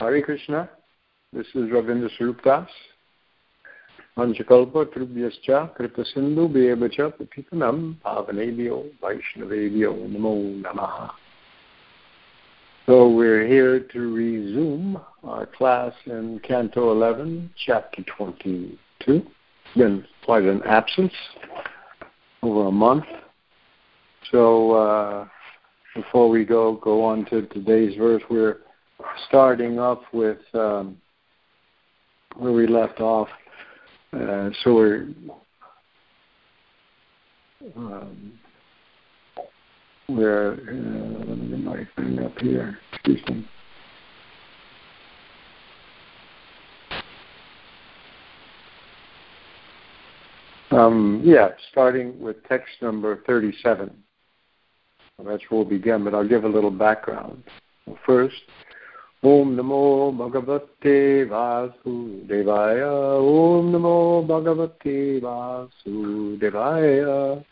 Hare Krishna. This is Ravindra Svarupa Das. Panchakalpa Trubhyascha Kripa Sindhu Bhevacha Patitanam Pavanebhyo Vaishnavebhyo Namo Namaha. So we're here to resume our class in Canto 11, Chapter 22. It's been quite an absence, over a month. So uh, before we go go on to today's verse, we're starting off with um, where we left off. Uh, so we're um, we're uh, let me get my thing up here. Excuse me. Um, yeah, starting with text number 37. That's where we'll begin, but I'll give a little background. First, Om Namo Bhagavate Vasudevaya. Om Namo Bhagavate Vasudevaya.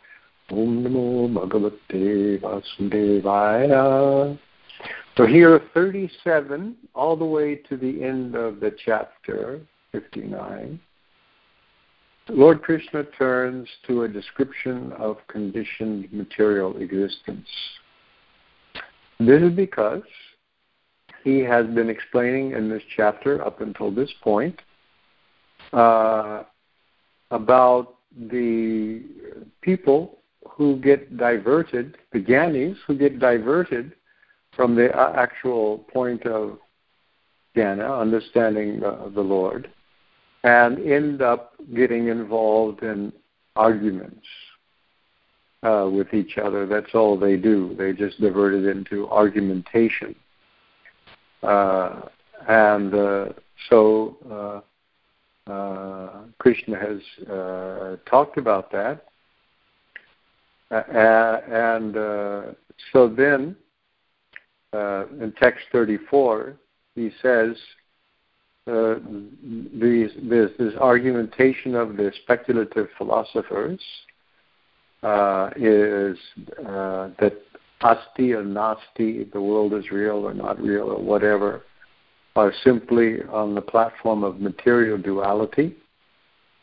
Om Namo Bhagavate Vasudevaya. So here, 37, all the way to the end of the chapter, 59. Lord Krishna turns to a description of conditioned material existence. This is because he has been explaining in this chapter up until this point uh, about the people who get diverted, the Gyanis who get diverted from the actual point of Jnana, understanding uh, the Lord, and end up getting involved in arguments uh, with each other. That's all they do. They just divert it into argumentation. Uh, and uh, so uh, Krishna has talked about that. and so then, in text 34, he says, uh, these, this, this argumentation of the speculative philosophers uh, is uh, that asti or nasti, the world is real or not real or whatever, are simply on the platform of material duality.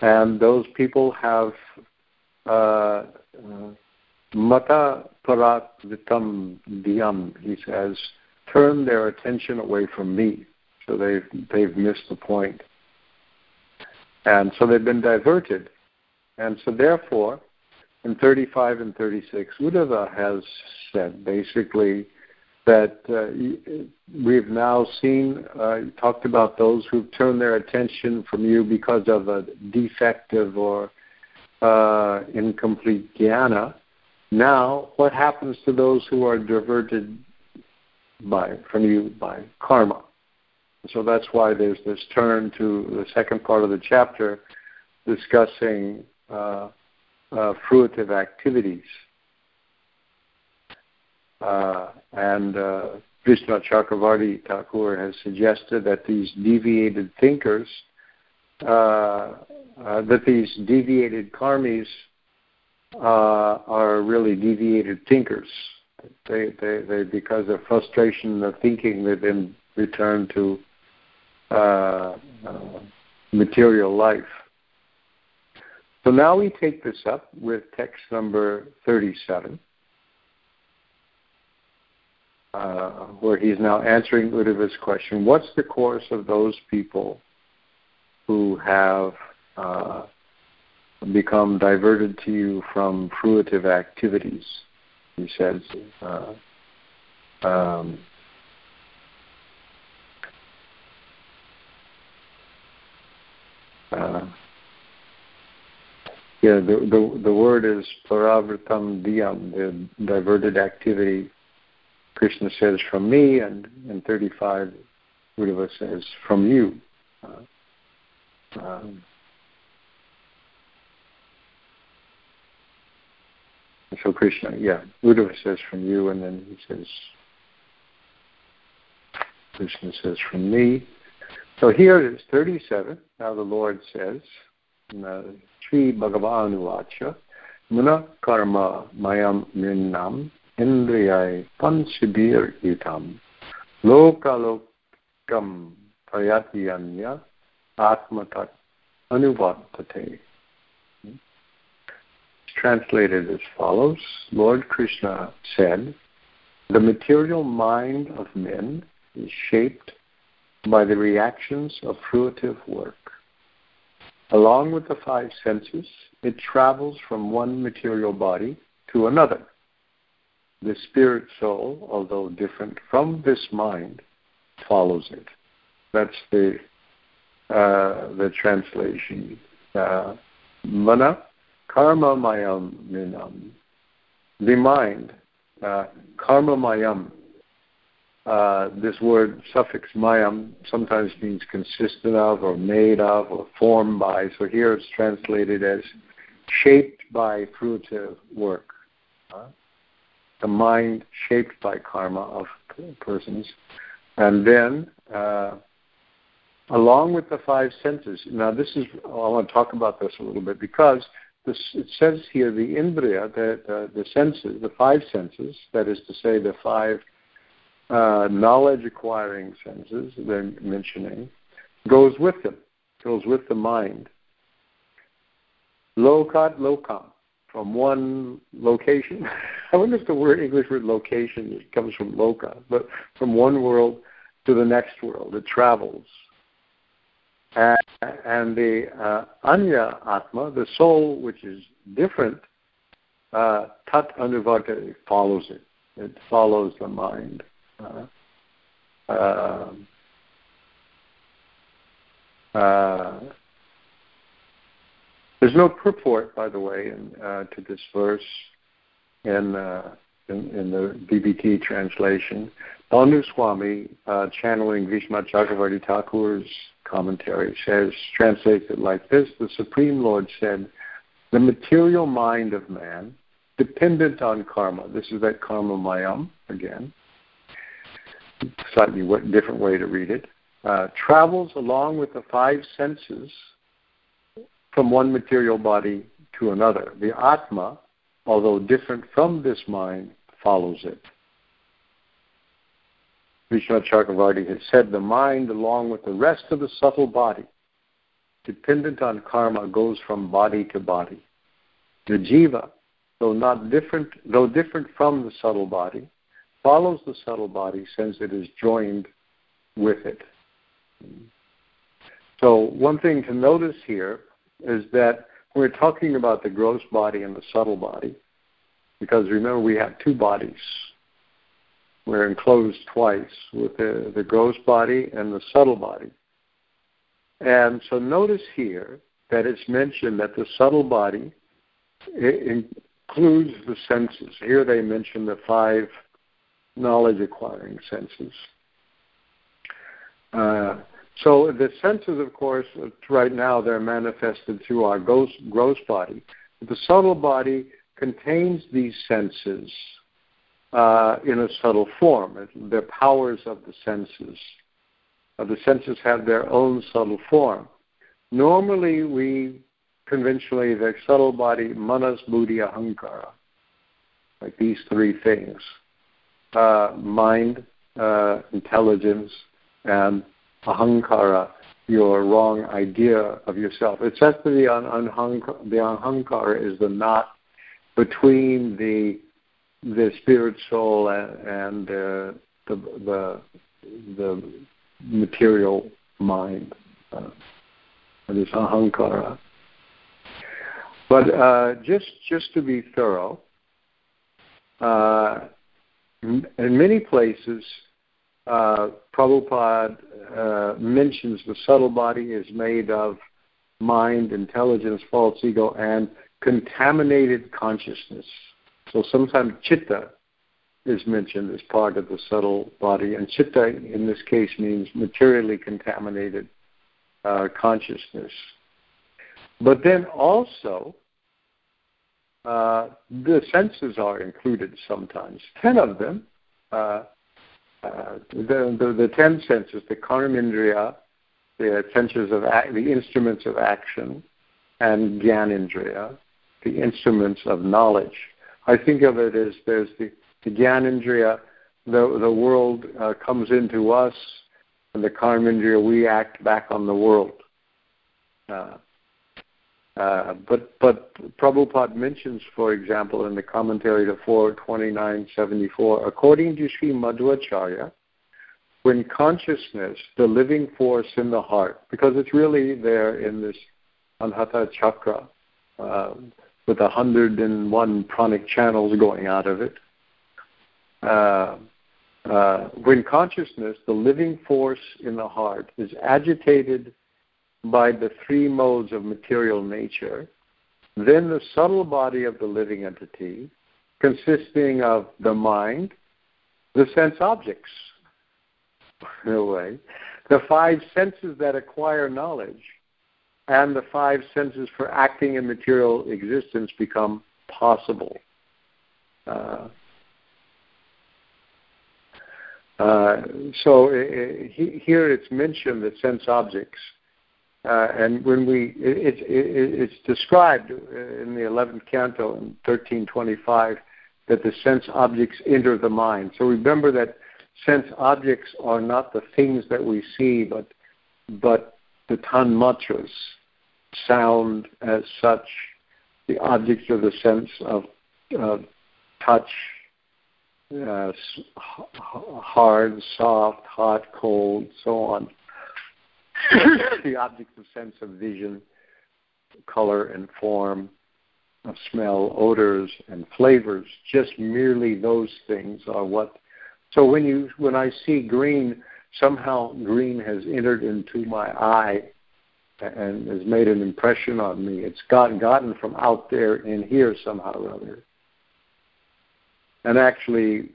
And those people have uh, mata parat vitam diyam, he says, turned their attention away from me. So they've, they've missed the point. And so they've been diverted. And so therefore, in 35 and 36, Uddhava has said basically that uh, we've now seen, uh, talked about those who've turned their attention from you because of a defective or uh, incomplete jnana. Now, what happens to those who are diverted by from you by karma? So that's why there's this turn to the second part of the chapter discussing uh, uh, fruitive activities. Uh, and uh, Vishnu Chakravarti Thakur has suggested that these deviated thinkers, uh, uh, that these deviated karmis uh, are really deviated thinkers. They, they, they, because of frustration of thinking, they then return to uh, material life. So now we take this up with text number 37, uh, where he's now answering Uddhava's question What's the course of those people who have uh, become diverted to you from fruitive activities? He says, uh, um, uh, yeah, the, the, the word is paravritam diyam, the diverted activity. Krishna says from me, and in 35, Uddhava says from you. Uh, um, so Krishna, yeah, Uddhava says from you, and then he says, Krishna says from me. So here it is, 37. Now the Lord says, Muna Karma Mayam Minnam Indriyai Pansibir Itam Lokalok Kam Prayatiyanya Atmatat Translated as follows. Lord Krishna said, The material mind of men is shaped by the reactions of fruitive work. Along with the five senses, it travels from one material body to another. The spirit soul, although different from this mind, follows it. That's the uh, the translation. Uh, mana karma mayam minam. The mind, uh, karma mayam. Uh, this word suffix mayam sometimes means consistent of or made of or formed by. So here it's translated as shaped by fruitive work. Uh, the mind shaped by karma of persons. And then uh, along with the five senses. Now, this is I want to talk about this a little bit because this, it says here the indriya, the, uh, the senses, the five senses, that is to say, the five uh, knowledge acquiring senses they're mentioning, goes with them, goes with the mind. Lokat lokam, from one location. I wonder if the word English word location comes from loka, but from one world to the next world. It travels and, and the uh, Anya Atma, the soul which is different, uh, Tat Anuvata follows it. It follows the mind. Uh, uh, there's no purport, by the way, in, uh, to this verse in, in, in the BBT translation. Bhanu Swami, uh, channeling Vishma Chakravarti Thakur's commentary says, translates it like this. The Supreme Lord said, The material mind of man, dependent on karma, this is that karma mayam again, slightly different way to read it, uh, travels along with the five senses from one material body to another. The Atma, although different from this mind, follows it. Vishnu Chakravarti has said the mind, along with the rest of the subtle body, dependent on karma, goes from body to body. The jiva, though not different, though different from the subtle body, follows the subtle body since it is joined with it. So one thing to notice here is that we're talking about the gross body and the subtle body, because remember we have two bodies we're enclosed twice with the, the gross body and the subtle body. And so notice here that it's mentioned that the subtle body includes the senses. Here they mention the five knowledge acquiring senses. Uh, so the senses, of course, right now they're manifested through our gross, gross body. The subtle body contains these senses uh, in a subtle form. They're powers of the senses. Uh, the senses have their own subtle form. Normally, we conventionally, the subtle body, manas, buddhi, ahankara, like these three things mind, uh, intelligence, and ahankara, your wrong idea of yourself. It's says that the, the ahankara is the knot between the the spirit soul and, and uh, the, the the material mind. Uh, this ahankara. But uh, just just to be thorough, uh, in many places, uh, Prabhupada uh, mentions the subtle body is made of mind, intelligence, false ego, and contaminated consciousness. So sometimes chitta is mentioned as part of the subtle body, and chitta in this case means materially contaminated uh, consciousness. But then also, uh, the senses are included sometimes. Ten of them, uh, uh the, the, the ten senses, the karmindriya, the senses of the instruments of action, and gyanindriya, the instruments of knowledge. I think of it as there's the, the the, the world uh, comes into us and the karmendriya, we act back on the world. Uh, but but Prabhupada mentions, for example, in the commentary to 42974, according to Sri Madhvacharya, when consciousness, the living force in the heart, because it's really there in this Anahata chakra, uh, with 101 pranic channels going out of it. Uh, uh, when consciousness, the living force in the heart, is agitated by the three modes of material nature, then the subtle body of the living entity, consisting of the mind, the sense objects, in a way, the five senses that acquire knowledge, and the five senses for acting in material existence become possible. Uh, uh, so uh, here it's mentioned that sense objects, uh, and when we it, it, it's described in the 11th canto in 1325 that the sense objects enter the mind. So remember that sense objects are not the things that we see, but but the tanmatras, sound as such, the objects of the sense of uh, touch, uh, hard, soft, hot, cold, so on. the objects of sense of vision, color and form, of smell, odors, and flavors. Just merely those things are what. So when you when I see green, somehow green has entered into my eye and has made an impression on me. It's gotten gotten from out there in here somehow or other. And actually,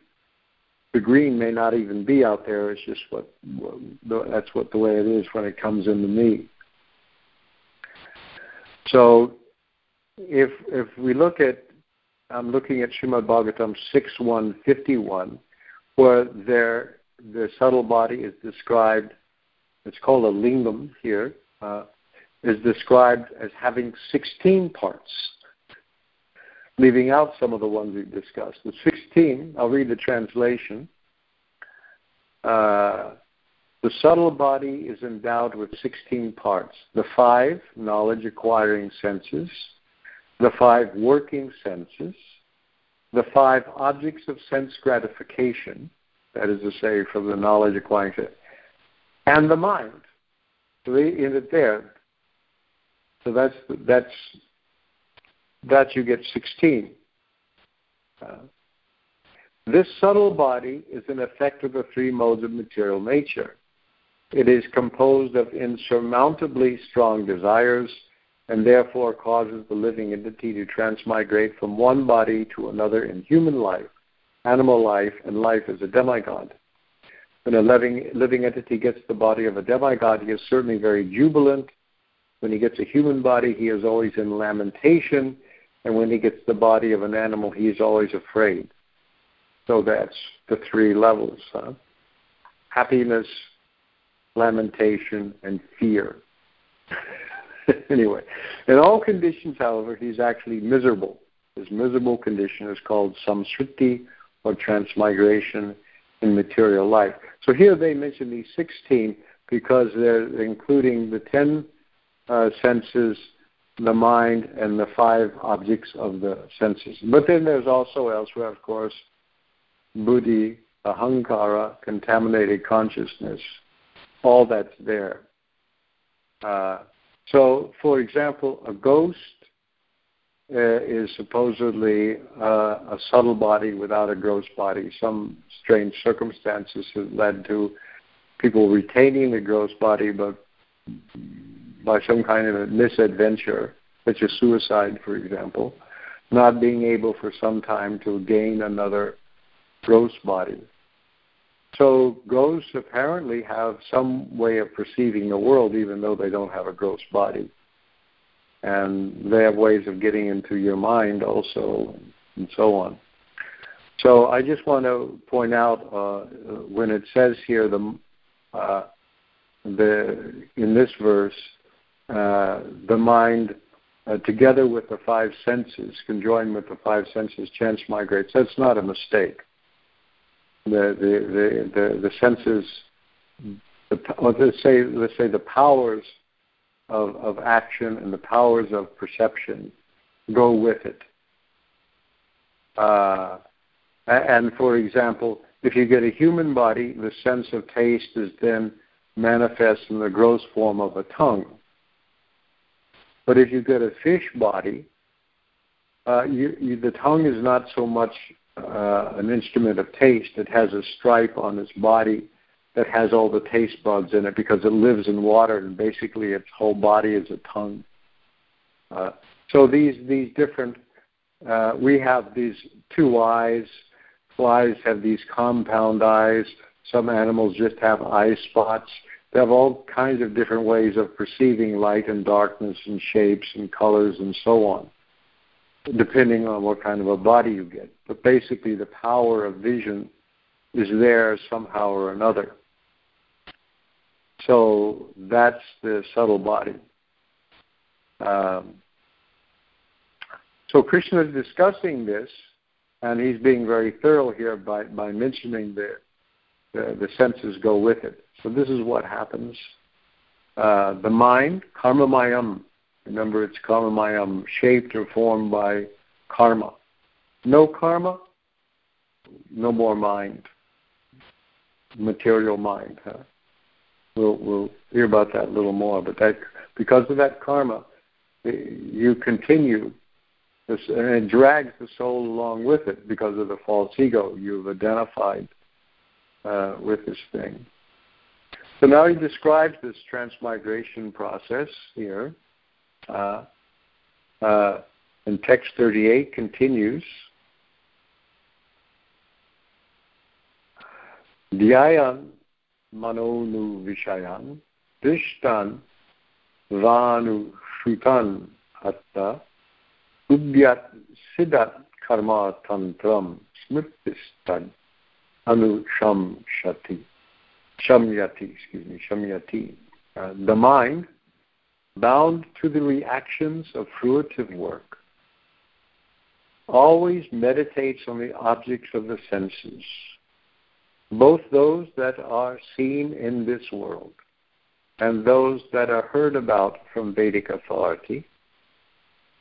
the green may not even be out there. It's just what, that's what the way it is when it comes into me. So, if if we look at, I'm looking at Srimad Bhagavatam six one fifty one, where there the subtle body is described. It's called a lingam here. Uh, is described as having 16 parts leaving out some of the ones we've discussed. The 16, I'll read the translation. Uh, the subtle body is endowed with 16 parts. The five knowledge acquiring senses, the five working senses, the five objects of sense gratification, that is to say, from the knowledge acquiring and the mind. So in it there. So that's that's that you get 16. Uh, this subtle body is an effect of the three modes of material nature. It is composed of insurmountably strong desires and therefore causes the living entity to transmigrate from one body to another in human life, animal life, and life as a demigod. When a living, living entity gets the body of a demigod, he is certainly very jubilant. When he gets a human body, he is always in lamentation and when he gets the body of an animal, he's always afraid. So that's the three levels huh? happiness, lamentation, and fear. anyway, in all conditions, however, he's actually miserable. His miserable condition is called samsriti or transmigration in material life. So here they mention these 16 because they're including the 10 uh, senses the mind and the five objects of the senses. But then there's also elsewhere, of course, buddhi, ahankara, contaminated consciousness, all that's there. Uh, so, for example, a ghost uh, is supposedly uh, a subtle body without a gross body. Some strange circumstances have led to people retaining the gross body, but by some kind of a misadventure, such as suicide, for example, not being able for some time to gain another gross body. So ghosts apparently have some way of perceiving the world even though they don't have a gross body. And they have ways of getting into your mind also and so on. So I just want to point out uh, when it says here the uh, the in this verse uh, the mind, uh, together with the five senses, conjoined with the five senses, transmigrates. That's not a mistake. The, the, the, the, the senses the let's say let's say the powers of, of action and the powers of perception go with it. Uh, and for example, if you get a human body, the sense of taste is then manifest in the gross form of a tongue. But if you get a fish body, uh, you, you, the tongue is not so much uh, an instrument of taste. It has a stripe on its body that has all the taste buds in it because it lives in water and basically its whole body is a tongue. Uh, so these these different uh, we have these two eyes. Flies have these compound eyes. Some animals just have eye spots. They have all kinds of different ways of perceiving light and darkness and shapes and colors and so on, depending on what kind of a body you get. But basically, the power of vision is there somehow or another. So that's the subtle body. Um, so Krishna is discussing this, and he's being very thorough here by, by mentioning the, the, the senses go with it. So this is what happens. Uh, the mind, karma mayam. Remember, it's karma mayam, shaped or formed by karma. No karma, no more mind, material mind. Huh? We'll, we'll hear about that a little more. But that because of that karma, you continue, this, and it drags the soul along with it because of the false ego you've identified uh, with this thing. So now he describes this transmigration process here. Uh, uh, and text 38 continues. Dhyayan manonu vishayan dishtan vanu shutan atta ubyat siddhat karma tantram smrtistad anusham shati shamyati, excuse me, shamyati. Uh, the mind, bound to the reactions of fruitive work, always meditates on the objects of the senses, both those that are seen in this world and those that are heard about from Vedic authority.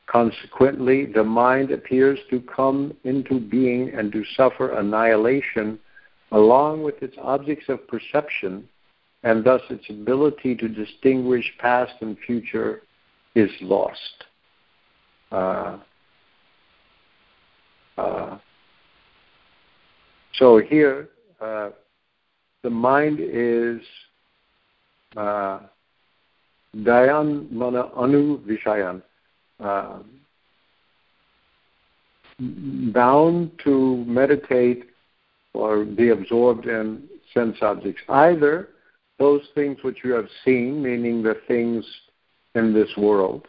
Consequently, the mind appears to come into being and to suffer annihilation along with its objects of perception, and thus its ability to distinguish past and future is lost. Uh, uh, so here, uh, the mind is uh, Dayan Mana Anu Vishayan, uh, bound to meditate or be absorbed in sense objects. Either those things which you have seen, meaning the things in this world,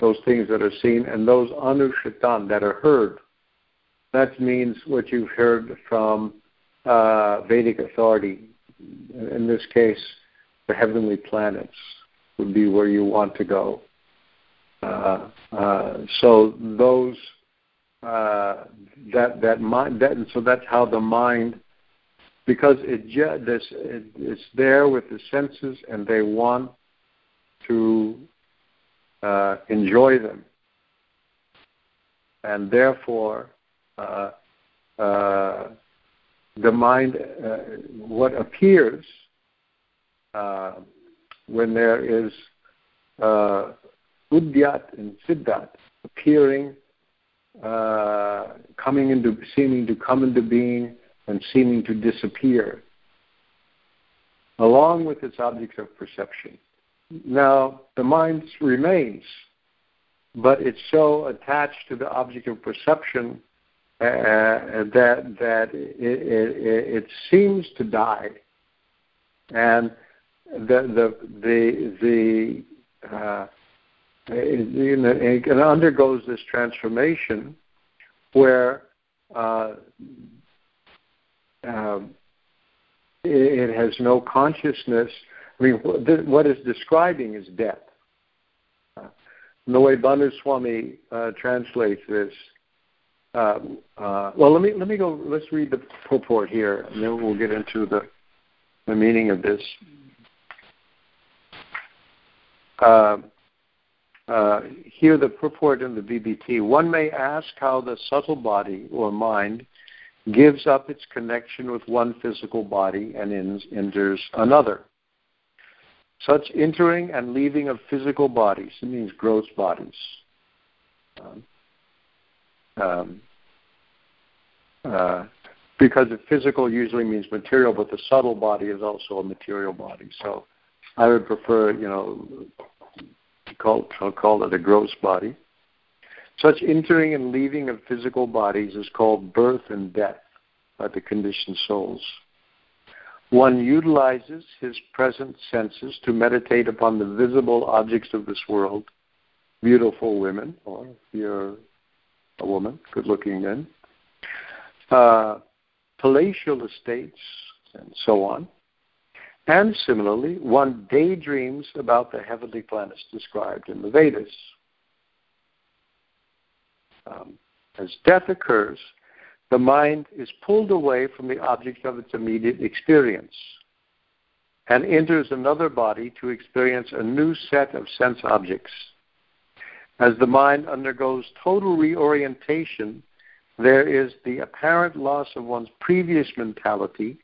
those things that are seen, and those anushitan that are heard. That means what you've heard from uh, Vedic authority. In this case, the heavenly planets would be where you want to go. Uh, uh, so those uh, that that mind that and so that's how the mind because it this it, it's there with the senses and they want to uh, enjoy them. And therefore uh, uh, the mind uh, what appears uh, when there is uh, udyat and siddhat appearing uh, coming into seeming to come into being and seeming to disappear, along with its objects of perception. Now, the mind remains, but it's so attached to the object of perception uh, that that it, it, it, seems to die, and the the the the uh, it, it undergoes this transformation where uh, um, it, has no consciousness. I mean, what is describing is death. Uh, the way Bhanu Swami uh, translates this, uh, uh, well, let me let me go. Let's read the purport here, and then we'll get into the the meaning of this. Uh, uh, here, the purport in the BBT one may ask how the subtle body or mind gives up its connection with one physical body and enters another. Such entering and leaving of physical bodies, it means gross bodies. Um, um, uh, because the physical usually means material, but the subtle body is also a material body. So I would prefer, you know, call, I'll call it a gross body. Such entering and leaving of physical bodies is called birth and death by the conditioned souls. One utilizes his present senses to meditate upon the visible objects of this world, beautiful women, or if you're a woman, good looking men, uh, palatial estates, and so on. And similarly, one daydreams about the heavenly planets described in the Vedas. Um, as death occurs, the mind is pulled away from the object of its immediate experience and enters another body to experience a new set of sense objects. As the mind undergoes total reorientation, there is the apparent loss of one's previous mentality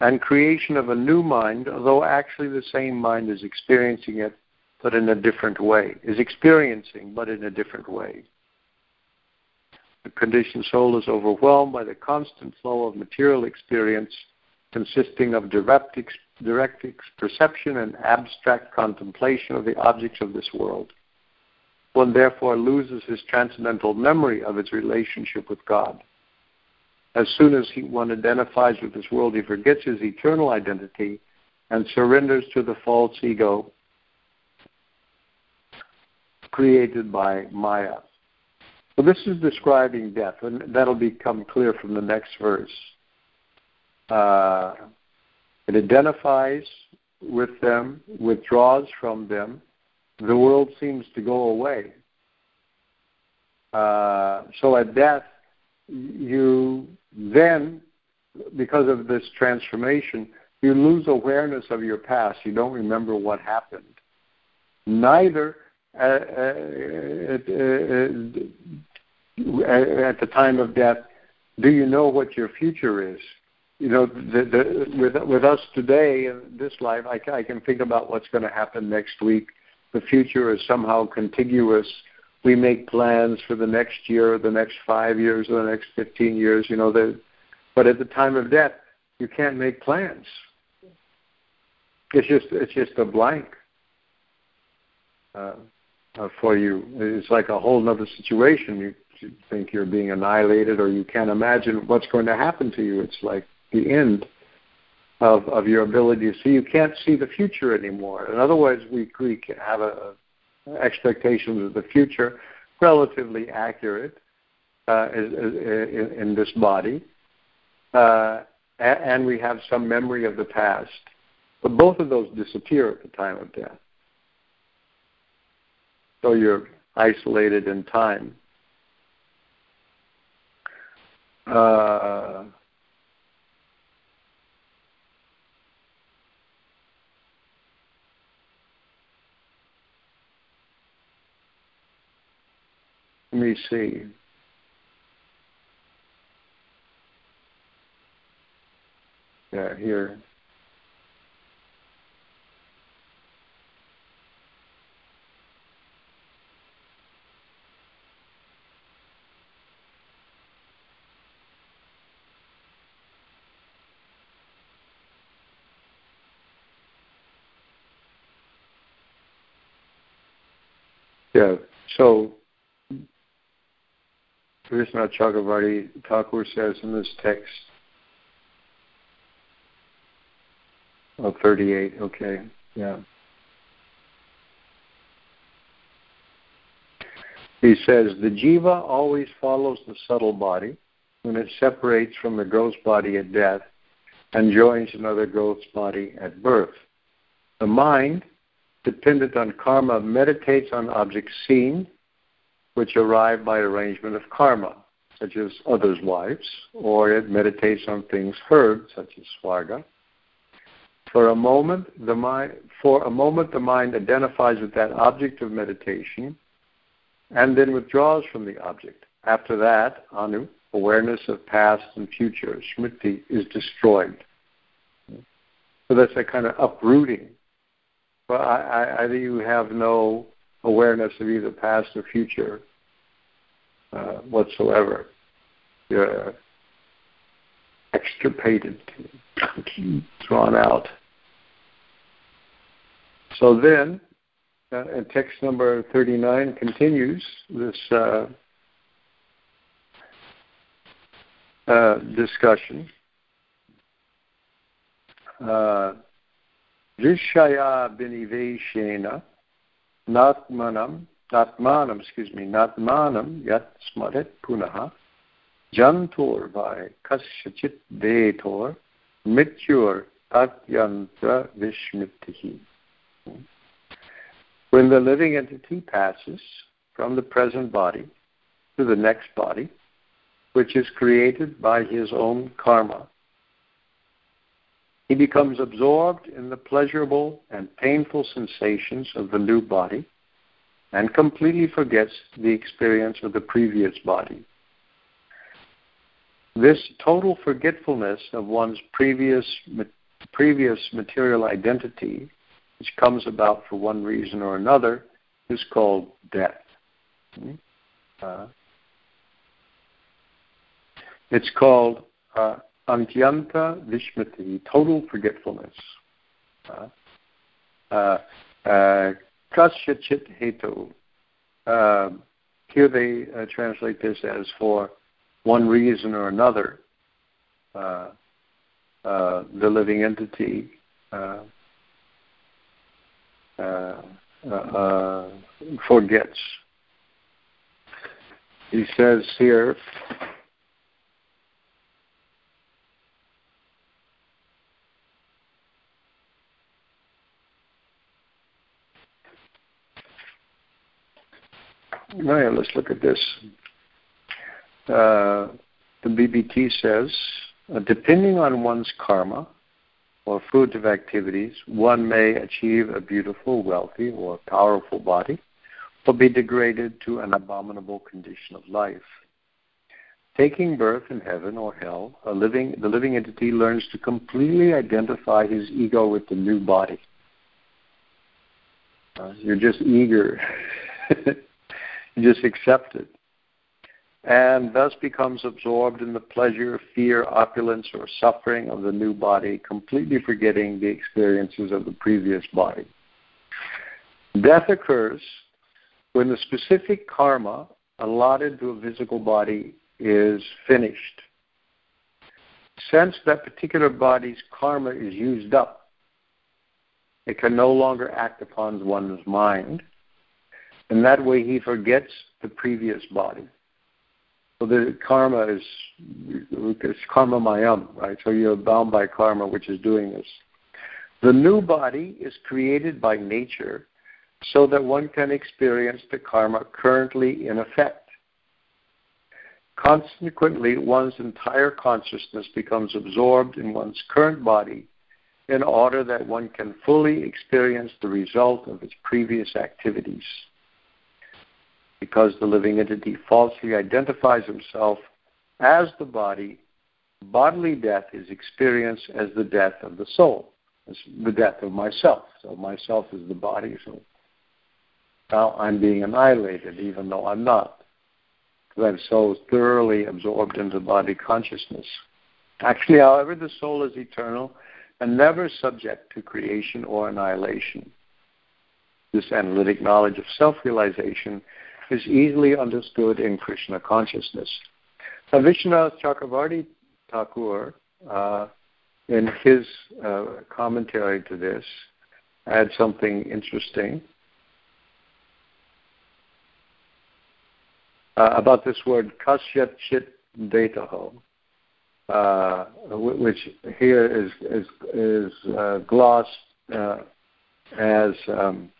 and creation of a new mind, although actually the same mind is experiencing it, but in a different way, is experiencing, but in a different way. The conditioned soul is overwhelmed by the constant flow of material experience consisting of direct, direct perception and abstract contemplation of the objects of this world. One therefore loses his transcendental memory of its relationship with God. As soon as he, one identifies with this world, he forgets his eternal identity and surrenders to the false ego created by Maya. So this is describing death, and that'll become clear from the next verse. Uh, it identifies with them, withdraws from them. The world seems to go away. Uh, so at death, you then, because of this transformation, you lose awareness of your past. You don't remember what happened. Neither uh, uh, uh, at the time of death, do you know what your future is? You know, the, the, with with us today in this life, I, I can think about what's going to happen next week. The future is somehow contiguous. We make plans for the next year, or the next five years, or the next fifteen years. You know, the, but at the time of death, you can't make plans. It's just it's just a blank. Uh, uh, for you. It's like a whole other situation. You you think you're being annihilated or you can't imagine what's going to happen to you. It's like the end of, of your ability to see. You can't see the future anymore. In other words, we, we have a, a expectation of the future relatively accurate uh, in, in, this body, uh, and we have some memory of the past. But both of those disappear at the time of death. So you're isolated in time. Uh, let me see. Yeah, here. Yeah. So Krishna Chakravarti Thakur says in this text, oh, 38, okay, yeah. He says, the jiva always follows the subtle body when it separates from the gross body at death and joins another gross body at birth. The mind dependent on karma, meditates on objects seen, which arrive by arrangement of karma, such as others' wives, or it meditates on things heard, such as swarga. For a moment, the mind, for a moment, the mind identifies with that object of meditation and then withdraws from the object. After that, anu, awareness of past and future, smriti, is destroyed. So that's a kind of uprooting. Well, I, I, either you have no awareness of either past or future uh, whatsoever. You're extirpated, drawn out. So then, uh, and text number 39 continues this uh, uh, discussion. Uh, Rishaya biniveshena natmanam natmanam excuse me natmanam yat smaret punaha jantur vai kasyachit detor mityur atyantra vishmitihi when the living entity passes from the present body to the next body, which is created by his own karma, he becomes absorbed in the pleasurable and painful sensations of the new body and completely forgets the experience of the previous body. This total forgetfulness of one's previous, previous material identity which comes about for one reason or another, is called death. Hmm? Uh, it's called uh, antyanta vishmati, total forgetfulness. Uh, uh, uh hetu. Uh, here they uh, translate this as for one reason or another, uh, the living entity uh, uh, uh, forgets. He says here, Now, let's look at this. Uh, the BBT says, uh, depending on one's karma, or fruit of activities, one may achieve a beautiful, wealthy, or powerful body, or be degraded to an abominable condition of life. Taking birth in heaven or hell, living, the living entity learns to completely identify his ego with the new body. Uh, you're just eager. you just accept it and thus becomes absorbed in the pleasure, fear, opulence, or suffering of the new body, completely forgetting the experiences of the previous body. Death occurs when the specific karma allotted to a physical body is finished. Since that particular body's karma is used up, it can no longer act upon one's mind. In that way, he forgets the previous body. So the karma is it's karma mayam, right? So you're bound by karma, which is doing this. The new body is created by nature so that one can experience the karma currently in effect. Consequently, one's entire consciousness becomes absorbed in one's current body in order that one can fully experience the result of its previous activities because the living entity falsely identifies himself as the body, bodily death is experienced as the death of the soul, as the death of myself. So myself is the body, so now I'm being annihilated, even though I'm not, because I'm so thoroughly absorbed into body consciousness. Actually, however, the soul is eternal and never subject to creation or annihilation. This analytic knowledge of self realization is easily understood in Krishna consciousness. Now, Vishwanath Chakravarti Thakur, uh, in his uh, commentary to this, adds something interesting uh, about this word kasyat chit dataho, uh, which here is is, is uh, glossed uh, as um,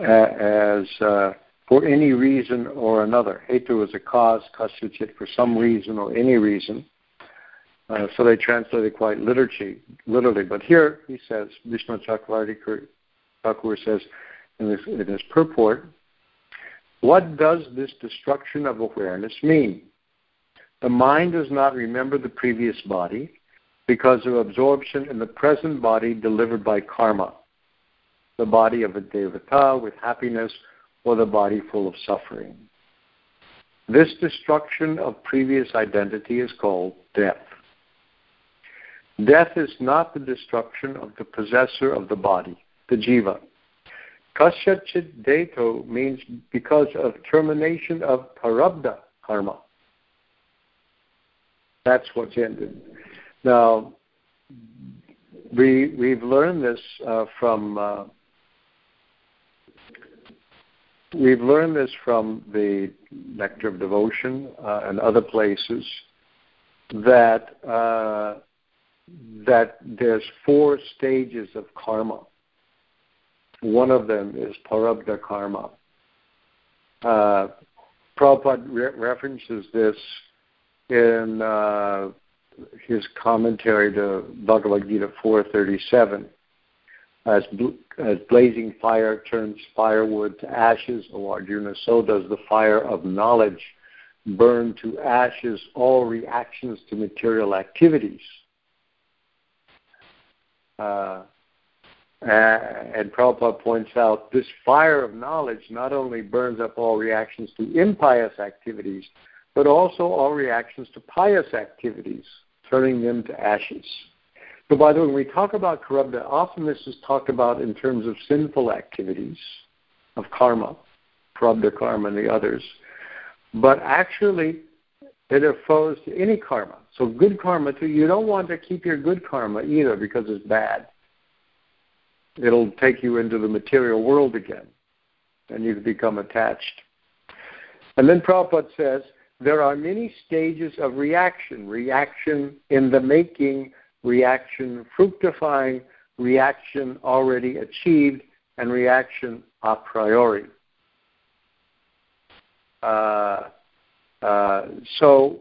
as uh, for any reason or another. Hetu is a cause, kasyachit for some reason or any reason. Uh, so they translate it quite literally, literally. But here he says, Vishnu Chakravarti Thakur says in, this, in his purport, what does this destruction of awareness mean? The mind does not remember the previous body because of absorption in the present body delivered by karma, the body of a devata with happiness or the body full of suffering. This destruction of previous identity is called death. Death is not the destruction of the possessor of the body, the jiva. Kasyachit deto means because of termination of prarabdha karma. That's what's ended. Now, we we've learned this uh, from uh, we've learned this from the Nectar of Devotion uh, and other places that uh, that there's four stages of karma. One of them is prarabdha karma. Uh, Prabhupada re- references this in uh, his commentary to Bhagavad Gita 437. As, as blazing fire turns firewood to ashes, O Arjuna, so does the fire of knowledge burn to ashes all reactions to material activities. Uh, and Prabhupada points out this fire of knowledge not only burns up all reactions to impious activities, but also all reactions to pious activities, turning them to ashes. So, by the way, when we talk about prarabdha, often this is talked about in terms of sinful activities, of karma, prarabdha karma and the others. But actually, it refers to any karma. So, good karma, too, you don't want to keep your good karma either because it's bad. It'll take you into the material world again, and you become attached. And then Prabhupada says, there are many stages of reaction reaction in the making, reaction fructifying, reaction already achieved, and reaction a priori. Uh, uh, so,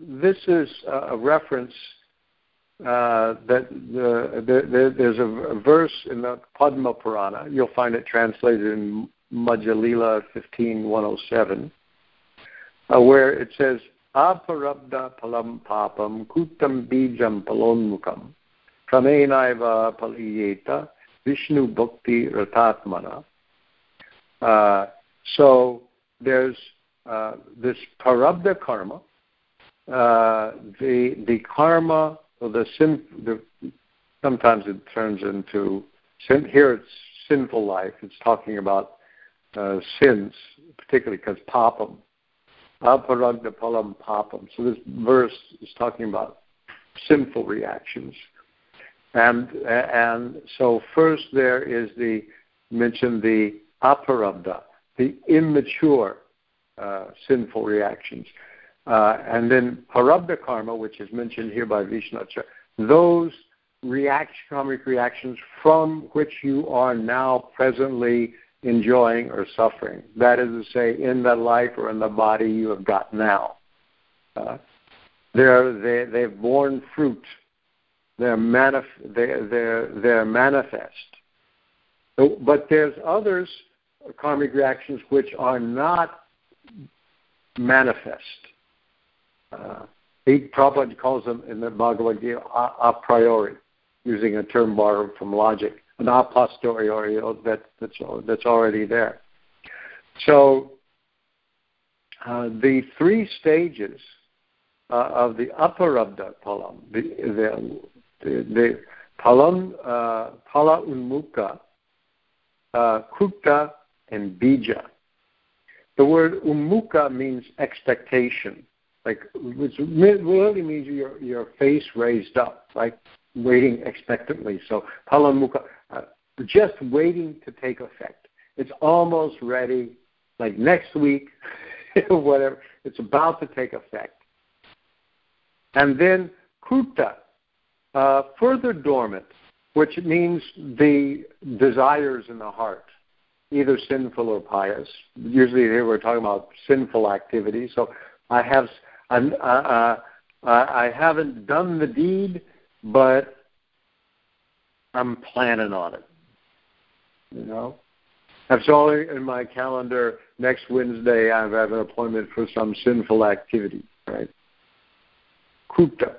this is a reference uh, that the, the, the, there's a, verse in the Padma Purana. You'll find it translated in Madhya Lila 15107 uh, where it says, Papam bijam palonmukam paliyeta Vishnu bhakti ratatmana. Uh, so there's uh, this prarabdha karma, uh, the the karma or the sin. The, sometimes it turns into sin. Here it's sinful life. It's talking about uh, sins, particularly because papam Aprarabdha palam papam. So this verse is talking about sinful reactions. And and so first there is the mentioned the aprarabdha, the immature uh, sinful reactions. Uh, and then prarabdha karma, which is mentioned here by Vishnacharya, those reaction, karmic reactions from which you are now presently enjoying or suffering. That is to say, in the life or in the body you have got now. Uh, they, they've borne fruit. They're, manif- they're, they're, they're manifest. But there's others, karmic reactions, which are not manifest. Uh, Prabhupada calls them in the Bhagavad Gita a, a priori, using a term borrowed from logic an a posteriori that, that's, that's already there. So uh, the three stages uh, of the aprarabdha palam, the, the, the, the palam, uh, pala unmukha, uh, kuta, and bija. The word ummukha means expectation, like which really means your your face raised up, like waiting expectantly. So palamukha, just waiting to take effect. It's almost ready, like next week, whatever. It's about to take effect. And then kuta, uh, further dormant, which means the desires in the heart, either sinful or pious. Usually here we're talking about sinful activities. So I have uh, uh, uh, i haven't done the deed, but I'm planning on it. You know, that's all in my calendar. Next Wednesday, I have an appointment for some sinful activity, right? Kuta.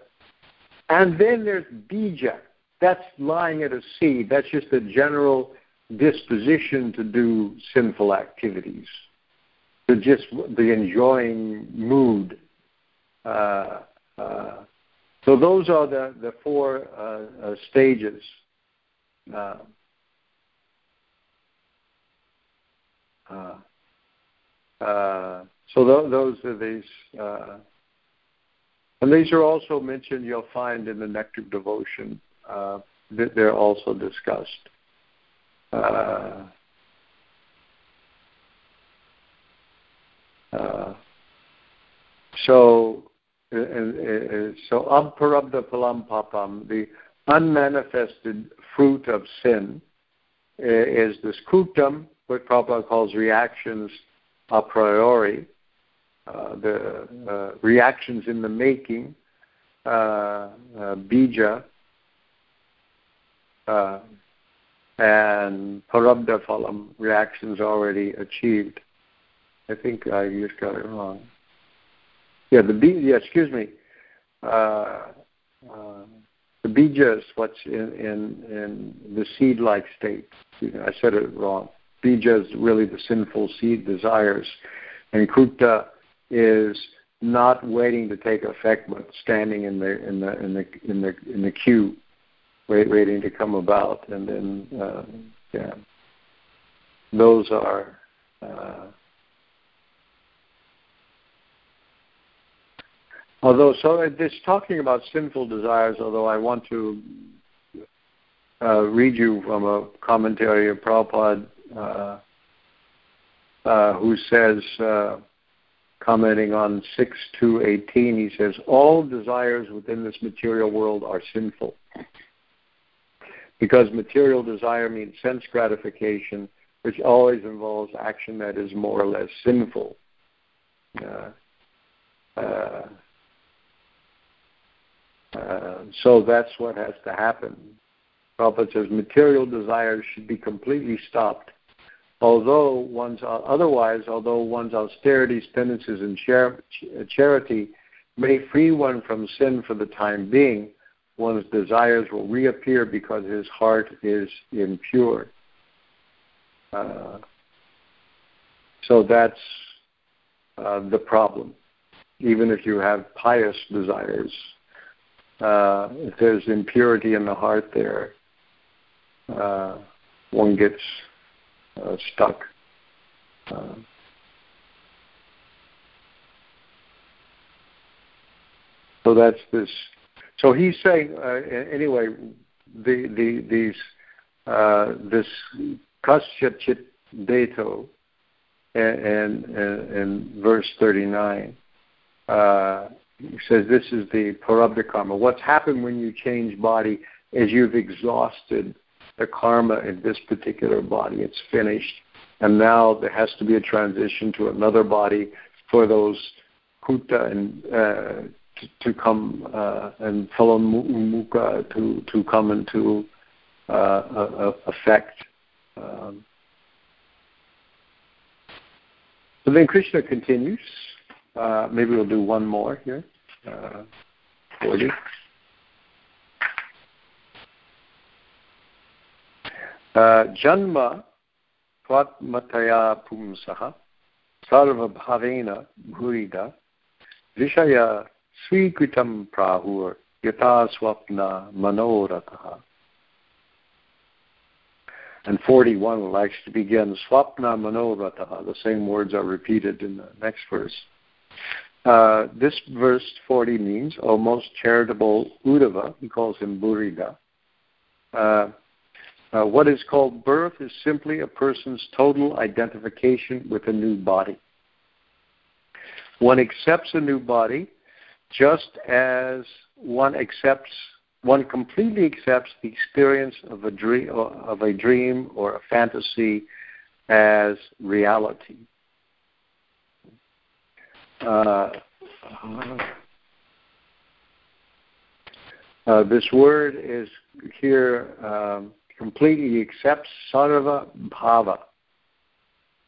And then there's bija. That's lying at a seed. That's just a general disposition to do sinful activities. To just the enjoying mood. Uh, uh, so those are the, the four uh, uh stages. Uh, uh, so th- those are these and these are also mentioned, you'll find in the Nectar Devotion, uh, that they're also discussed. Uh, uh, so, uh, uh, so amparabda palam papam, the unmanifested fruit of sin, is this kutam, what Prabhupada calls reactions a priori, uh, the uh, reactions in the making, uh, bija, and prarabdha phalam, reactions already achieved. I think I just got it wrong. Yeah, the bija, yeah, excuse me. Uh, uh, the bija is what's in, in, in the seed-like state. I said it wrong. Bija is really the sinful seed desires. And kuta is not waiting to take effect, but standing in the in the in the in the in the queue, wait, waiting to come about, and then uh, yeah, those are. Uh, although, so it's talking about sinful desires. Although I want to uh, read you from a commentary of Prabhupada, uh, uh, who says. Uh, commenting on 6 to 18, he says, All desires within this material world are sinful. Because material desire means sense gratification, which always involves action that is more or less sinful. Uh, uh, uh, so that's what has to happen. Prabhupada says material desires should be completely stopped although one's otherwise, although one's austerities, penances, and char- charity may free one from sin for the time being, one's desires will reappear because his heart is impure. Uh, so that's uh, the problem. Even if you have pious desires, uh, if there's impurity in the heart there, uh, one gets uh, stuck. Uh, so that's this. So he's saying uh, anyway. The the these uh, this kasyachit dato and in verse 39 uh, says this is the prarabdha karma. What's happened when you change body is you've exhausted the karma in this particular body. It's finished. And now there has to be a transition to another body for those kuta and uh, to, to, come uh, and phalamuka to, to come into uh, effect. Um, so then Krishna continues. Uh, maybe we'll do one more here. Uh, 40. जन्म त्वात्मतया पुंसः सर्वभावेन भूरिद विषय स्वीकृतं प्राहुर् यथा स्वप्न मनोरथः And 41 will actually begin Swapna Manorataha. The same words are repeated in the next verse. Uh, this verse 40 means, O most charitable Uddhava, he calls him Bhurida. Uh, uh, what is called birth is simply a person's total identification with a new body. One accepts a new body just as one accepts one completely accepts the experience of a dream of a dream or a fantasy as reality. Uh, Uh, this word is here um, completely accepts sarva bhava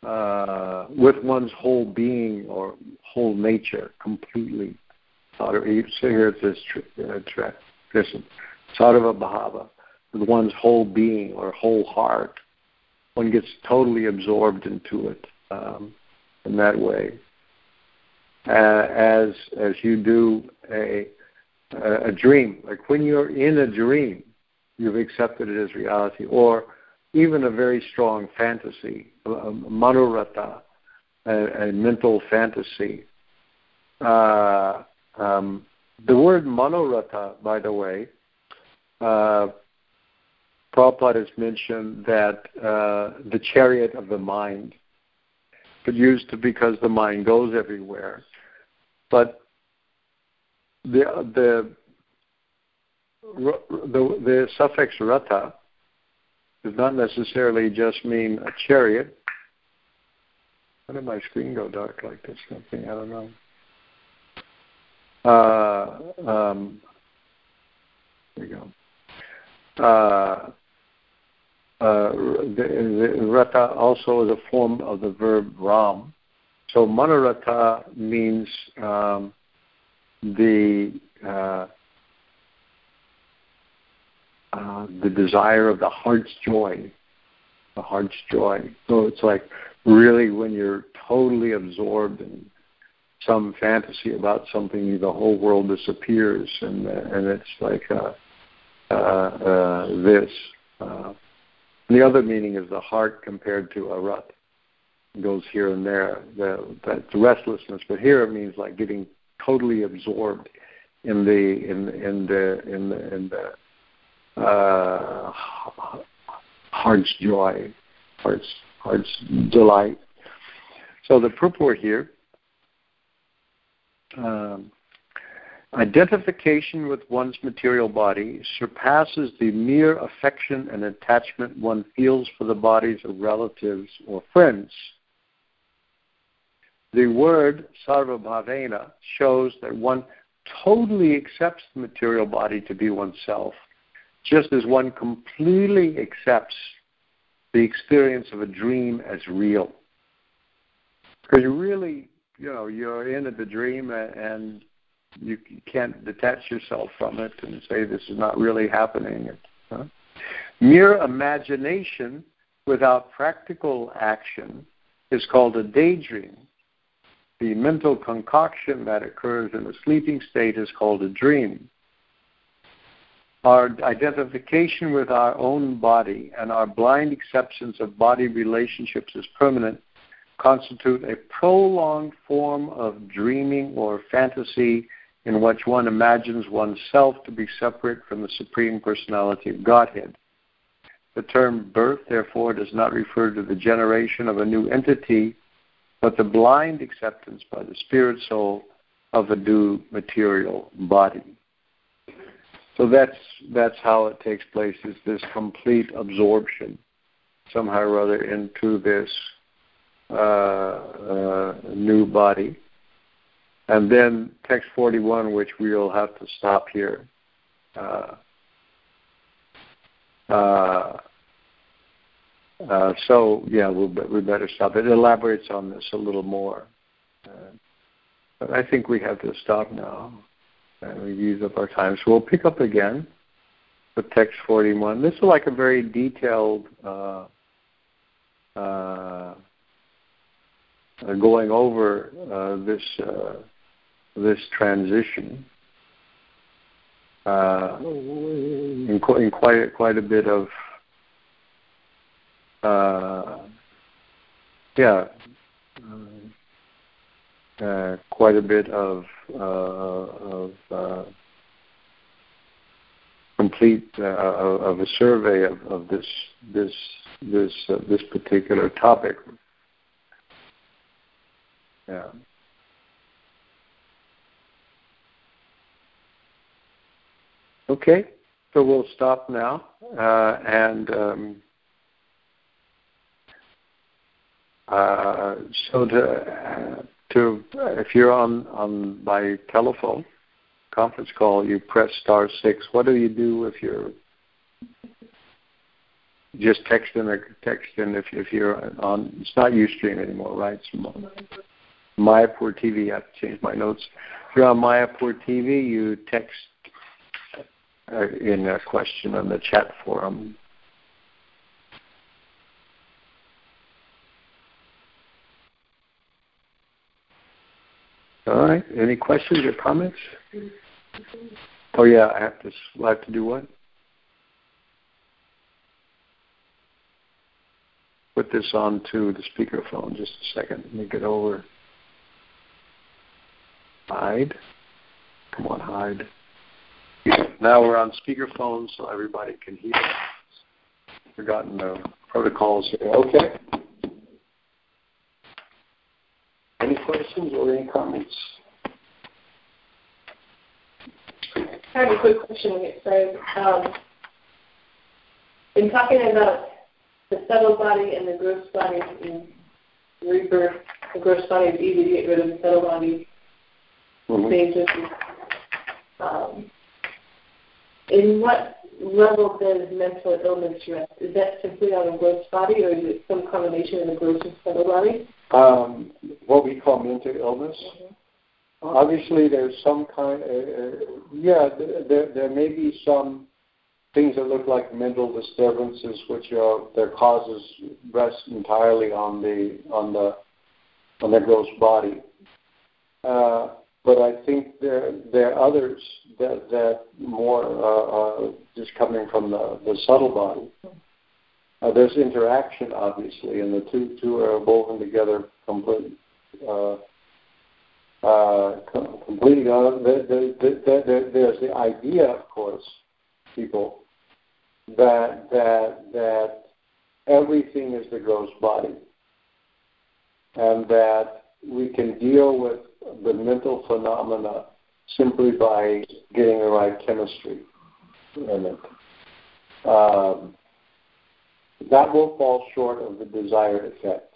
uh, with one's whole being or whole nature completely. So here it says uh, listen, sarva bhava with one's whole being or whole heart. One gets totally absorbed into it um, in that way. Uh, as as you do a a dream. Like when you're in a dream, you've accepted it as reality, or even a very strong fantasy, a, a a, a mental fantasy. Uh, um, the word manoratha, by the way, uh, Prabhupada has mentioned that uh, the chariot of the mind, but used to because the mind goes everywhere. But the the the, the suffix rata does not necessarily just mean a chariot. Why did my screen go dark like this? Something I don't know. Uh, um, there we go. Uh, uh, the, the rata also is a form of the verb ram. So manarata means um, the uh, uh, the desire of the heart's joy, the heart's joy. So it's like really when you're totally absorbed in some fantasy about something, the whole world disappears, and and it's like uh, uh, uh, this. Uh, the other meaning is the heart compared to a rut. Goes here and there. The, that's restlessness, but here it means like getting totally absorbed in the in in the in the, in the uh, heart's joy, heart's heart's delight. So the purport here. Um, Identification with one's material body surpasses the mere affection and attachment one feels for the bodies of relatives or friends. The word sarvabhavena shows that one totally accepts the material body to be oneself, just as one completely accepts the experience of a dream as real. Because you really, you know, you're in the dream and you can't detach yourself from it and say this is not really happening. Huh? Mere imagination without practical action is called a daydream. The mental concoction that occurs in a sleeping state is called a dream. Our identification with our own body and our blind acceptance of body relationships as permanent constitute a prolonged form of dreaming or fantasy in which one imagines oneself to be separate from the Supreme Personality of Godhead. The term birth, therefore, does not refer to the generation of a new entity, but the blind acceptance by the spirit soul of a new material body. So that's that's how it takes place. Is this complete absorption, somehow or other, into this uh, uh, new body. And then text 41, which we'll have to stop here. Uh, uh, uh, so yeah, we'll, we better stop. It elaborates on this a little more, uh, but I think we have to stop now. And we've used up our time, so we'll pick up again with text 41. This is like a very detailed uh, uh, going over this this transition uh, in, in, quite quite a bit of uh, yeah uh, quite a bit of uh, of uh, complete uh, of a survey of, of this this this this particular topic. Yeah. Okay, so we'll stop now, uh, and um, uh, so to, uh, to if you're on on by telephone, conference call, you press star six. What do you do if you're just texting or texting if, if you're on? It's not UStream anymore, right? It's Mayapur TV. I have to change my notes. If you're on Mayapur TV, you text uh, in a question on the chat forum. All right. Any questions or comments? Oh yeah, I have to. I have to do what? Put this on to the speakerphone. Just a second. Let me get over. Hide. Come on, hide. Now we're on speakerphone so everybody can hear. Forgotten the protocols here. Okay. Any questions or any comments? I have a quick question started. Um, in talking about the subtle body and the gross body in rebirth, the gross body is easy to get rid of, the subtle body mm-hmm. Um, in what level does mental illness rest? Is that simply on the gross body, or is it some combination of the gross and subtle body? Um, what we call mental illness. Mm-hmm. Obviously, there's some kind. Uh, uh, yeah, there there may be some things that look like mental disturbances, which are their causes rest entirely on the on the on the gross body. Uh, but I think there there are others that that more uh, uh, just coming from the, the subtle body. Uh, there's interaction, obviously, and the two two are woven together completely. Uh, uh, completely. Uh, the, the, the, the, there's the idea, of course, people, that that that everything is the gross body, and that we can deal with the mental phenomena simply by getting the right chemistry in it. Um, that will fall short of the desired effect.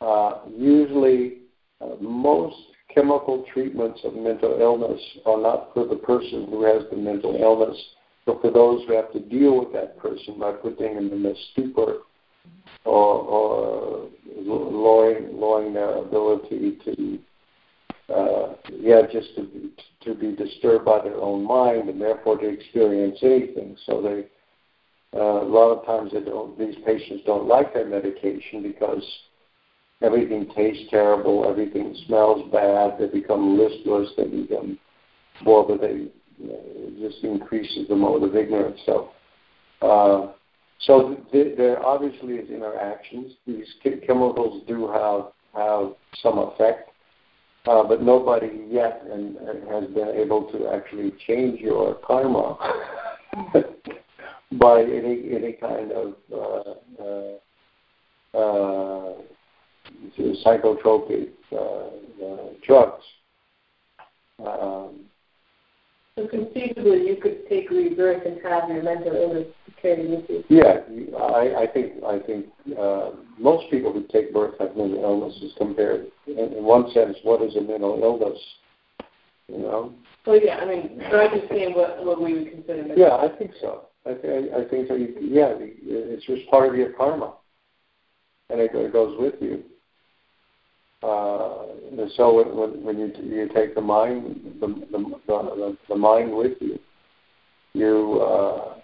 Uh, usually, uh, most chemical treatments of mental illness are not for the person who has the mental illness, but for those who have to deal with that person by putting them in a stupor or, or lowering, lowering their ability to uh, yeah, just to be, to be disturbed by their own mind and therefore to experience anything. So they uh, a lot of times they don't. These patients don't like their medication because everything tastes terrible, everything smells bad. They become listless. They become morbid. They it just increases the mode of ignorance. So. Uh, so th- there obviously is interactions. These chemicals do have have some effect, uh, but nobody yet and, and has been able to actually change your karma by any any kind of uh, uh, uh, psychotropic uh, uh, drugs. Um, so conceivably, you could take rebirth and have your mental illness carry with you. Yeah, I, I think I think uh, most people who take birth have mental illnesses compared. In, in one sense, what is a mental illness? You know. Well, yeah, I mean, so just saying what what we would consider. Mental yeah, I think so. I I think. You, yeah, it's just part of your karma, and it, it goes with you. Uh, so when, when you you take the mind the the, the, the mind with you, you uh,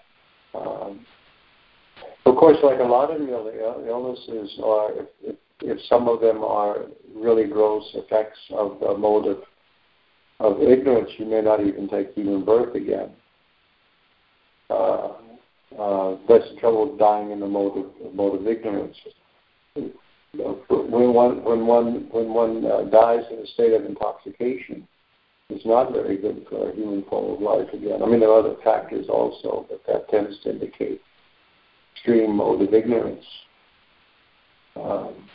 um, of course, like a lot of illnesses are, if, if, if some of them are really gross effects of a mode of, of ignorance, you may not even take human birth again. Uh, uh, trouble with dying in the mode of, mode of ignorance when one when one when one uh, dies in a state of intoxication, it's not very good for a human form of life again. I mean, there are other factors also, but that tends to indicate extreme mode of ignorance. Um,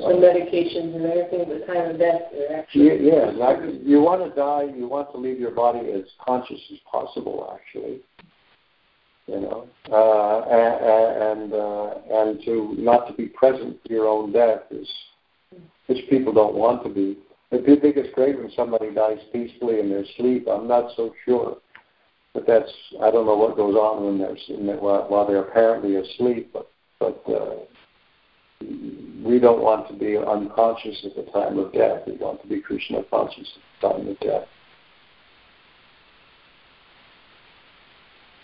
so medications and everything the time of death actually. Yeah, yeah exactly. You want to die. You want to leave your body as conscious as possible, actually you know, uh, and and, uh, and to not to be present for your own death is which people don't want to be. If you think it's great when somebody dies peacefully in their sleep, I'm not so sure. But that's I don't know what goes on when they're while they're apparently asleep. But but uh, we don't want to be unconscious at the time of death. We want to be Krishna conscious at the time of death.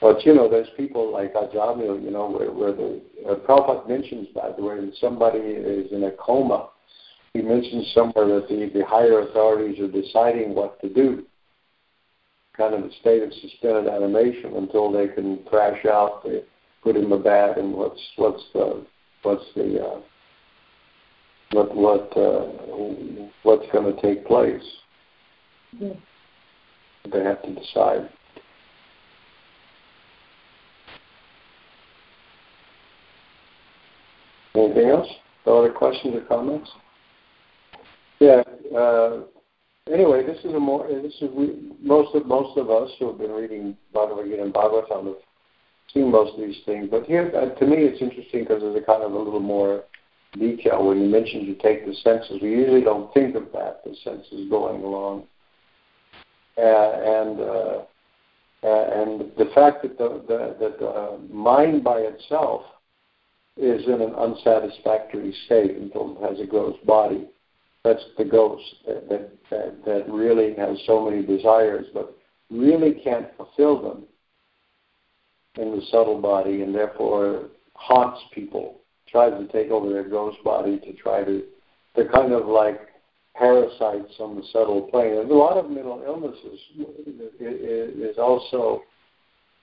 But you know, there's people like Ajamil, you know, where, where the uh, Prabhupada mentions, by the way, that somebody is in a coma he mentions somewhere that the, the higher authorities are deciding what to do, kind of a state of suspended animation until they can crash out, they put him a bed, and what's what's the what's the uh, what what uh, what's going to take place. Mm-hmm. They have to decide. Anything else? Other questions or comments? Yeah. Uh, anyway, this is a more. This is we, most of most of us who have been reading Bhagavad Gita and Bhagavatam have seen most of these things. But here, uh, to me, it's interesting because there's a kind of a little more detail when you mentioned you take the senses. We usually don't think of that, the senses going along, uh, and uh, uh, and the fact that the, the that the mind by itself is in an unsatisfactory state until it has a gross body that's the ghost that, that, that, that really has so many desires but really can't fulfill them in the subtle body and therefore haunts people, tries to take over their ghost body to try to, they're kind of like parasites on the subtle plane. And a lot of mental illnesses is also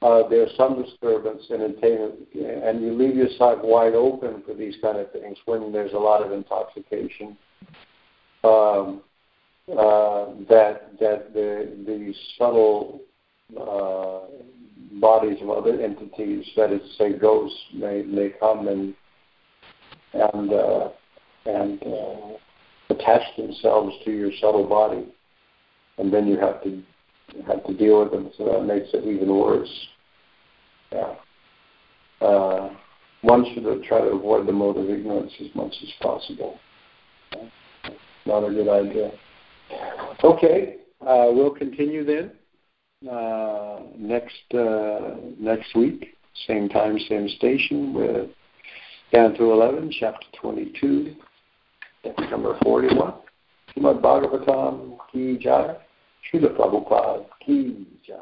uh, there's some disturbance in attainment, and you leave yourself wide open for these kind of things when there's a lot of intoxication um, uh, that that the the subtle uh, bodies of other entities, that is, say, ghosts, may may come and and uh, and uh, attach themselves to your subtle body, and then you have to have to deal with them. So that makes it even worse. Yeah. Uh, one should try to avoid the mode of ignorance as much as possible. Not a good idea. Okay, uh, we'll continue then uh, next uh, next week, same time, same station, with Canto 11, chapter 22, number 41. Srimad Bhagavatam Ki Jai, Srila Prabhupada Ki Jai.